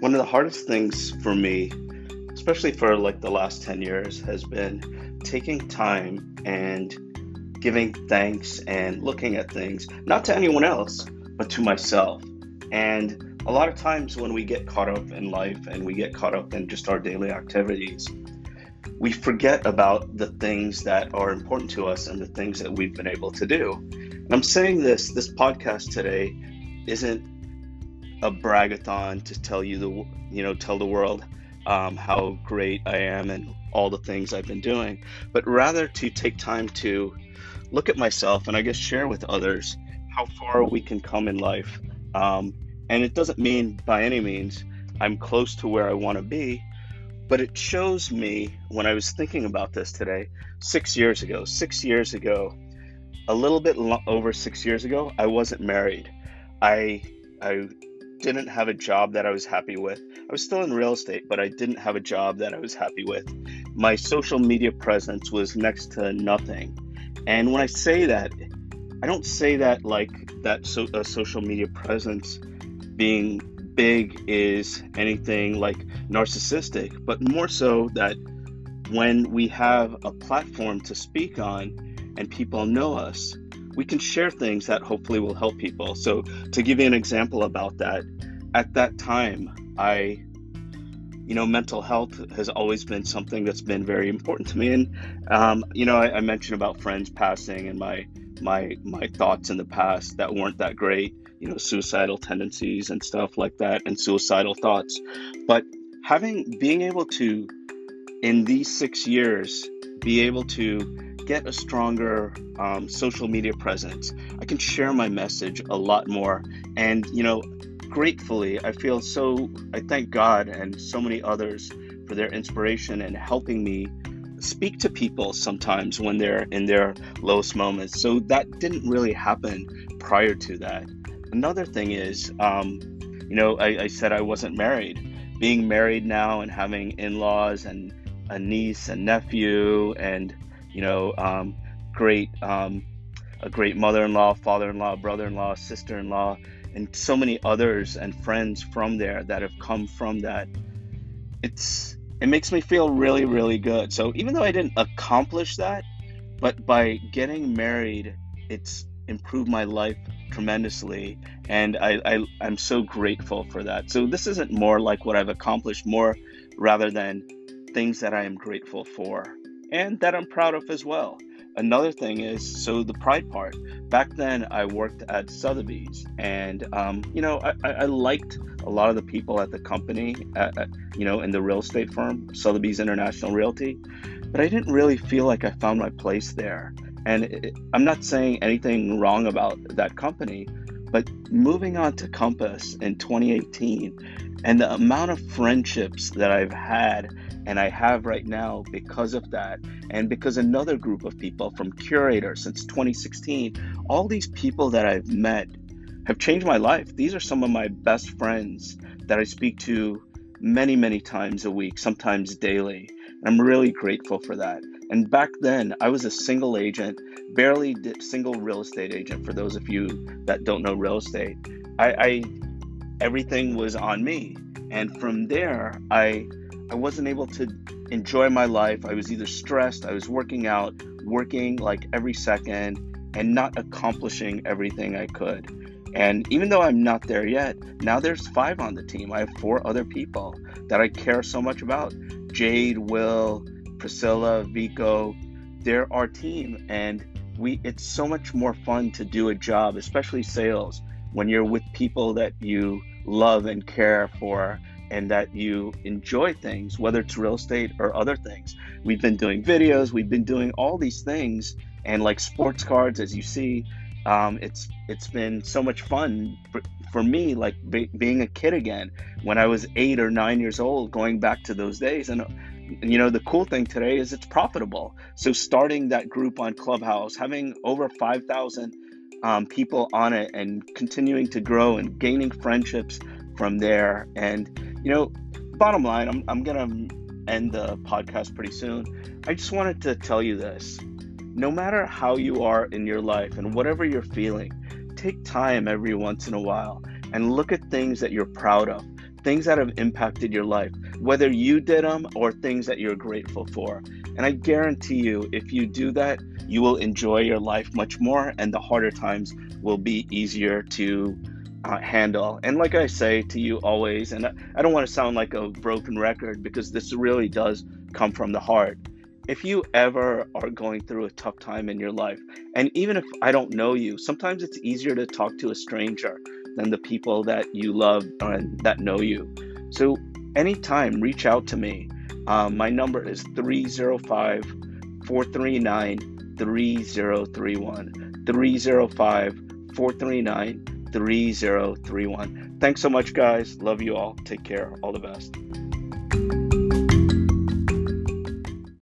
one of the hardest things for me, especially for like the last 10 years, has been taking time and giving thanks and looking at things, not to anyone else, but to myself. And a lot of times when we get caught up in life and we get caught up in just our daily activities, we forget about the things that are important to us and the things that we've been able to do. And I'm saying this, this podcast today isn't a bragathon to tell you the you know tell the world um, how great I am and all the things I've been doing, but rather to take time to look at myself and I guess share with others how far we can come in life. Um, and it doesn't mean by any means I'm close to where I want to be, but it shows me when I was thinking about this today, six years ago, six years ago, a little bit lo- over six years ago, I wasn't married. I I didn't have a job that I was happy with. I was still in real estate, but I didn't have a job that I was happy with. My social media presence was next to nothing. And when I say that, I don't say that like that so, a social media presence being big is anything like narcissistic, but more so that when we have a platform to speak on and people know us, we can share things that hopefully will help people. So, to give you an example about that, at that time, I, you know, mental health has always been something that's been very important to me. And, um, you know, I, I mentioned about friends passing and my my my thoughts in the past that weren't that great. You know, suicidal tendencies and stuff like that, and suicidal thoughts. But having being able to, in these six years, be able to get a stronger um, social media presence. I can share my message a lot more. And, you know, gratefully, I feel so, I thank God and so many others for their inspiration and helping me speak to people sometimes when they're in their lowest moments. So that didn't really happen prior to that. Another thing is, um, you know, I, I said I wasn't married. Being married now and having in laws and a niece and nephew and you know, um, great, um, a great mother-in-law, father-in-law, brother-in-law, sister-in-law, and so many others and friends from there that have come from that. It's it makes me feel really, really good. So even though I didn't accomplish that, but by getting married, it's improved my life tremendously and I, I i'm so grateful for that so this isn't more like what i've accomplished more rather than things that i am grateful for and that I'm proud of as well. Another thing is so the pride part. Back then, I worked at Sotheby's, and um, you know, I, I, liked a lot of the people at the company, at, at, you know, in the real estate firm, Sotheby's International Realty, but I didn't really feel like I found my place there. And it, I'm not saying anything wrong about that company, but moving on to Compass in 2018, and the amount of friendships that I've had and I have right now because of that, and because another group of people from Curator since 2016, all these people that I've met have changed my life. These are some of my best friends that I speak to many, many times a week, sometimes daily. And I'm really grateful for that. And back then, I was a single agent, barely single real estate agent. For those of you that don't know real estate, I, I everything was on me. And from there, I I wasn't able to enjoy my life. I was either stressed, I was working out, working like every second, and not accomplishing everything I could. And even though I'm not there yet, now there's five on the team. I have four other people that I care so much about Jade, Will, Priscilla, Vico. They're our team. And we it's so much more fun to do a job, especially sales, when you're with people that you love and care for and that you enjoy things, whether it's real estate or other things. We've been doing videos, we've been doing all these things, and like sports cards, as you see, um, it's it's been so much fun for, for me, like be, being a kid again when I was eight or nine years old, going back to those days. And you know, the cool thing today is it's profitable. So starting that group on Clubhouse, having over five thousand um, people on it, and continuing to grow and gaining friendships from there, and you know, bottom line, I'm, I'm going to end the podcast pretty soon. I just wanted to tell you this. No matter how you are in your life and whatever you're feeling, take time every once in a while and look at things that you're proud of. things that have impacted your life, whether you did them or things that you're grateful for. And I guarantee you, if you do that, you will enjoy your life much more, and the harder times will be easier to uh, handle. And like I say to you always, and I, don't want to sound like a broken record because this really does come from the heart. If you ever are going through a tough time in your life, and even if I don't know you, sometimes it's easier to talk to a stranger than the people that you love and that know you. So, anytime, reach out to me. Um, my number is 305 439 3031. 305 439 3031. Thanks so much, guys. Love you all. Take care. All the best.